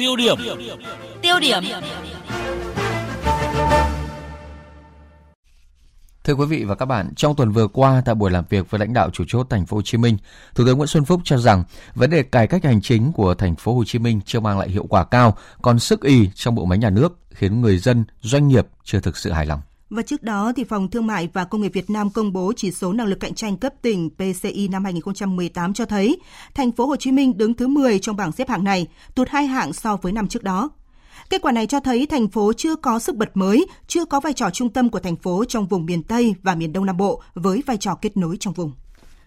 Tiêu điểm. Tiêu điểm. Thưa quý vị và các bạn, trong tuần vừa qua tại buổi làm việc với lãnh đạo chủ chốt thành phố Hồ Chí Minh, Thủ tướng Nguyễn Xuân Phúc cho rằng vấn đề cải cách hành chính của thành phố Hồ Chí Minh chưa mang lại hiệu quả cao, còn sức ì trong bộ máy nhà nước khiến người dân, doanh nghiệp chưa thực sự hài lòng. Và trước đó thì Phòng Thương mại và Công nghiệp Việt Nam công bố chỉ số năng lực cạnh tranh cấp tỉnh PCI năm 2018 cho thấy thành phố Hồ Chí Minh đứng thứ 10 trong bảng xếp hạng này, tụt hai hạng so với năm trước đó. Kết quả này cho thấy thành phố chưa có sức bật mới, chưa có vai trò trung tâm của thành phố trong vùng miền Tây và miền Đông Nam Bộ với vai trò kết nối trong vùng.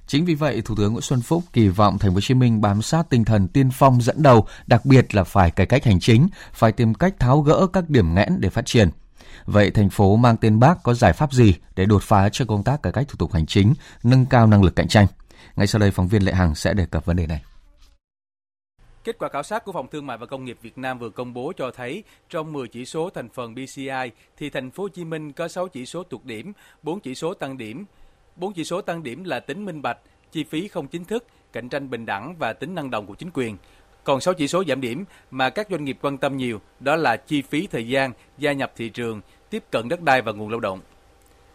Chính vì vậy, Thủ tướng Nguyễn Xuân Phúc kỳ vọng Thành phố Hồ Chí Minh bám sát tinh thần tiên phong dẫn đầu, đặc biệt là phải cải cách hành chính, phải tìm cách tháo gỡ các điểm nghẽn để phát triển. Vậy thành phố mang tên Bác có giải pháp gì để đột phá cho công tác cải cách thủ tục hành chính, nâng cao năng lực cạnh tranh? Ngay sau đây, phóng viên Lệ Hằng sẽ đề cập vấn đề này. Kết quả khảo sát của Phòng Thương mại và Công nghiệp Việt Nam vừa công bố cho thấy trong 10 chỉ số thành phần BCI thì thành phố Hồ Chí Minh có 6 chỉ số tụt điểm, 4 chỉ số tăng điểm. 4 chỉ số tăng điểm là tính minh bạch, chi phí không chính thức, cạnh tranh bình đẳng và tính năng động của chính quyền. Còn 6 chỉ số giảm điểm mà các doanh nghiệp quan tâm nhiều đó là chi phí thời gian, gia nhập thị trường, tiếp cận đất đai và nguồn lao động.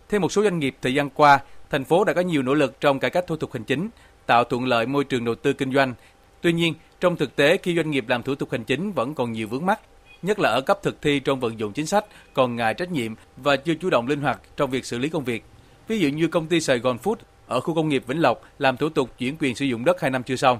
Theo một số doanh nghiệp thời gian qua, thành phố đã có nhiều nỗ lực trong cải cách thủ tục hành chính, tạo thuận lợi môi trường đầu tư kinh doanh. Tuy nhiên, trong thực tế khi doanh nghiệp làm thủ tục hành chính vẫn còn nhiều vướng mắc, nhất là ở cấp thực thi trong vận dụng chính sách, còn ngại trách nhiệm và chưa chủ động linh hoạt trong việc xử lý công việc. Ví dụ như công ty Sài Gòn Food ở khu công nghiệp Vĩnh Lộc làm thủ tục chuyển quyền sử dụng đất 2 năm chưa xong.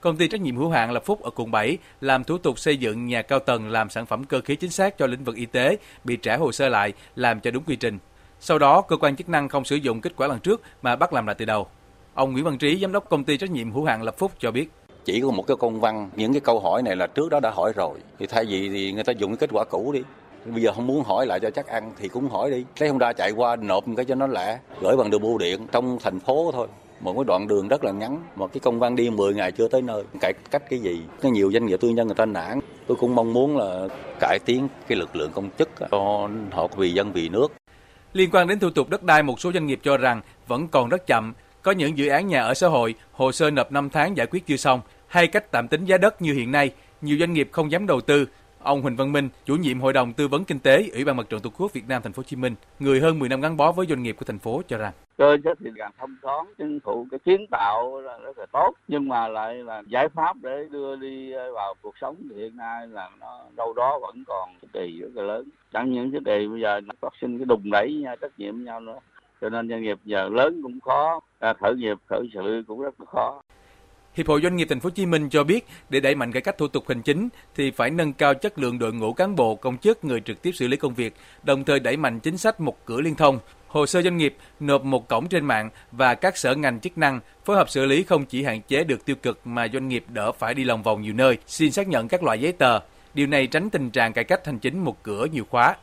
Công ty trách nhiệm hữu hạn Lập Phúc ở quận 7 làm thủ tục xây dựng nhà cao tầng làm sản phẩm cơ khí chính xác cho lĩnh vực y tế, bị trả hồ sơ lại làm cho đúng quy trình. Sau đó, cơ quan chức năng không sử dụng kết quả lần trước mà bắt làm lại từ đầu. Ông Nguyễn Văn Trí, giám đốc công ty trách nhiệm hữu hạn Lập Phúc cho biết. Chỉ có một cái công văn những cái câu hỏi này là trước đó đã hỏi rồi. Thì thay vì thì người ta dùng cái kết quả cũ đi. Bây giờ không muốn hỏi lại cho chắc ăn thì cũng hỏi đi. Lấy không ra chạy qua nộp cái cho nó lẹ gửi bằng đường bưu điện trong thành phố thôi một cái đoạn đường rất là ngắn một cái công văn đi 10 ngày chưa tới nơi. Cải cách cái gì? Có nhiều doanh nghiệp tư nhân người ta nản. Tôi cũng mong muốn là cải tiến cái lực lượng công chức cho họ vì dân vì nước. Liên quan đến thủ tục đất đai một số doanh nghiệp cho rằng vẫn còn rất chậm. Có những dự án nhà ở xã hội, hồ sơ nộp 5 tháng giải quyết chưa xong, hay cách tạm tính giá đất như hiện nay, nhiều doanh nghiệp không dám đầu tư. Ông Huỳnh Văn Minh, chủ nhiệm Hội đồng tư vấn kinh tế Ủy ban Mặt trận Tổ quốc Việt Nam thành phố Hồ Chí Minh, người hơn 10 năm gắn bó với doanh nghiệp của thành phố cho rằng. Cơ chế thì càng thông thoáng chính phủ cái kiến tạo là rất là tốt nhưng mà lại là giải pháp để đưa đi vào cuộc sống thì hiện nay là nó đâu đó vẫn còn cái kỳ rất là lớn. Chẳng những cái kỳ bây giờ nó phát sinh cái đùng đẩy nhau trách nhiệm nhau nữa. Cho nên doanh nghiệp giờ lớn cũng khó à, khởi nghiệp khởi sự cũng rất là khó. Hiệp hội Doanh nghiệp Thành phố Hồ Chí Minh cho biết, để đẩy mạnh cải cách thủ tục hành chính thì phải nâng cao chất lượng đội ngũ cán bộ, công chức, người trực tiếp xử lý công việc, đồng thời đẩy mạnh chính sách một cửa liên thông, hồ sơ doanh nghiệp nộp một cổng trên mạng và các sở ngành chức năng phối hợp xử lý không chỉ hạn chế được tiêu cực mà doanh nghiệp đỡ phải đi lòng vòng nhiều nơi xin xác nhận các loại giấy tờ. Điều này tránh tình trạng cải cách hành chính một cửa nhiều khóa.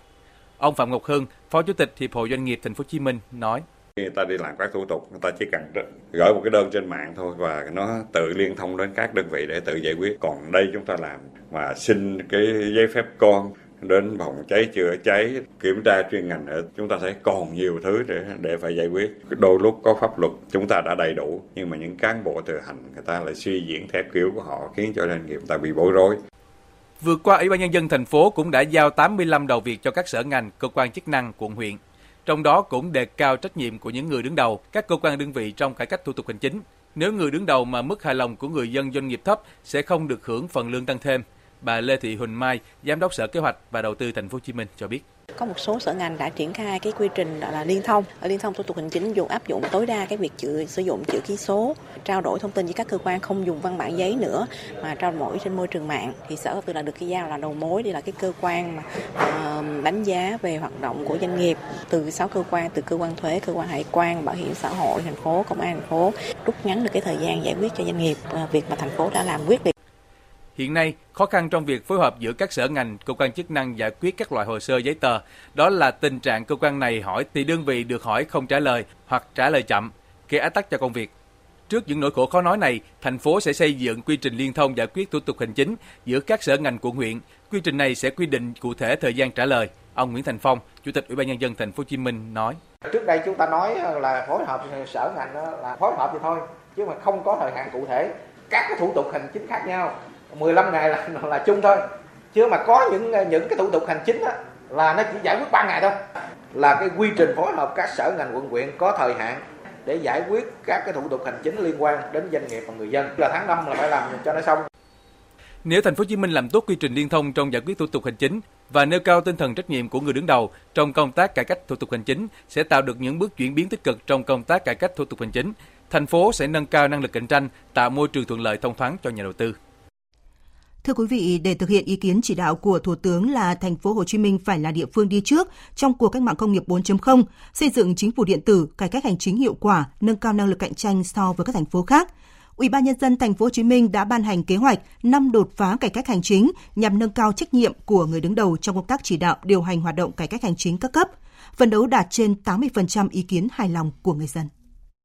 Ông Phạm Ngọc Hưng, Phó Chủ tịch Hiệp hội Doanh nghiệp Thành phố Hồ Chí Minh nói: người ta đi làm các thủ tục người ta chỉ cần gửi một cái đơn trên mạng thôi và nó tự liên thông đến các đơn vị để tự giải quyết. Còn đây chúng ta làm mà xin cái giấy phép con đến phòng cháy chữa cháy kiểm tra chuyên ngành ở chúng ta thấy còn nhiều thứ để để phải giải quyết. Đôi lúc có pháp luật chúng ta đã đầy đủ nhưng mà những cán bộ tự hành người ta lại suy diễn theo kiểu của họ khiến cho doanh nghiệp ta bị bối rối. Vừa qua, Ủy ban Nhân dân thành phố cũng đã giao 85 đầu việc cho các sở ngành, cơ quan chức năng, quận huyện. Trong đó cũng đề cao trách nhiệm của những người đứng đầu, các cơ quan đơn vị trong cải cách thủ tục hành chính. Nếu người đứng đầu mà mức hài lòng của người dân doanh nghiệp thấp sẽ không được hưởng phần lương tăng thêm. Bà Lê Thị Huỳnh Mai, Giám đốc Sở Kế hoạch và Đầu tư Thành phố Hồ Chí Minh cho biết. Có một số sở ngành đã triển khai cái quy trình đó là liên thông, ở liên thông thủ tục hành chính dùng áp dụng tối đa cái việc chữ, sử dụng chữ ký số, trao đổi thông tin với các cơ quan không dùng văn bản giấy nữa mà trao đổi trên môi trường mạng. Thì sở tư là được cái giao là đầu mối đi là cái cơ quan mà uh, đánh giá về hoạt động của doanh nghiệp từ sáu cơ quan từ cơ quan thuế, cơ quan hải quan, bảo hiểm xã hội thành phố, công an thành phố rút ngắn được cái thời gian giải quyết cho doanh nghiệp uh, việc mà thành phố đã làm quyết định. Hiện nay, khó khăn trong việc phối hợp giữa các sở ngành, cơ quan chức năng giải quyết các loại hồ sơ giấy tờ, đó là tình trạng cơ quan này hỏi thì đơn vị được hỏi không trả lời hoặc trả lời chậm, gây ách tắc cho công việc. Trước những nỗi khổ khó nói này, thành phố sẽ xây dựng quy trình liên thông giải quyết thủ tục hành chính giữa các sở ngành quận huyện. Quy trình này sẽ quy định cụ thể thời gian trả lời. Ông Nguyễn Thành Phong, Chủ tịch Ủy ban nhân dân thành phố Hồ Chí Minh nói: Trước đây chúng ta nói là phối hợp sở ngành là phối hợp thì thôi, chứ mà không có thời hạn cụ thể. Các cái thủ tục hành chính khác nhau. 15 ngày là là chung thôi. Chứ mà có những những cái thủ tục hành chính đó, là nó chỉ giải quyết 3 ngày thôi. Là cái quy trình phối hợp các sở ngành quận huyện có thời hạn để giải quyết các cái thủ tục hành chính liên quan đến doanh nghiệp và người dân. Là tháng 5 là phải làm cho nó xong. Nếu thành phố Hồ Chí Minh làm tốt quy trình liên thông trong giải quyết thủ tục hành chính và nêu cao tinh thần trách nhiệm của người đứng đầu trong công tác cải cách thủ tục hành chính sẽ tạo được những bước chuyển biến tích cực trong công tác cải cách thủ tục hành chính. Thành phố sẽ nâng cao năng lực cạnh tranh, tạo môi trường thuận lợi thông thoáng cho nhà đầu tư. Thưa quý vị, để thực hiện ý kiến chỉ đạo của Thủ tướng là thành phố Hồ Chí Minh phải là địa phương đi trước trong cuộc cách mạng công nghiệp 4.0, xây dựng chính phủ điện tử, cải cách hành chính hiệu quả, nâng cao năng lực cạnh tranh so với các thành phố khác. Ủy ban nhân dân thành phố Hồ Chí Minh đã ban hành kế hoạch năm đột phá cải cách hành chính nhằm nâng cao trách nhiệm của người đứng đầu trong công tác chỉ đạo điều hành hoạt động cải cách hành chính các cấp, phấn đấu đạt trên 80% ý kiến hài lòng của người dân.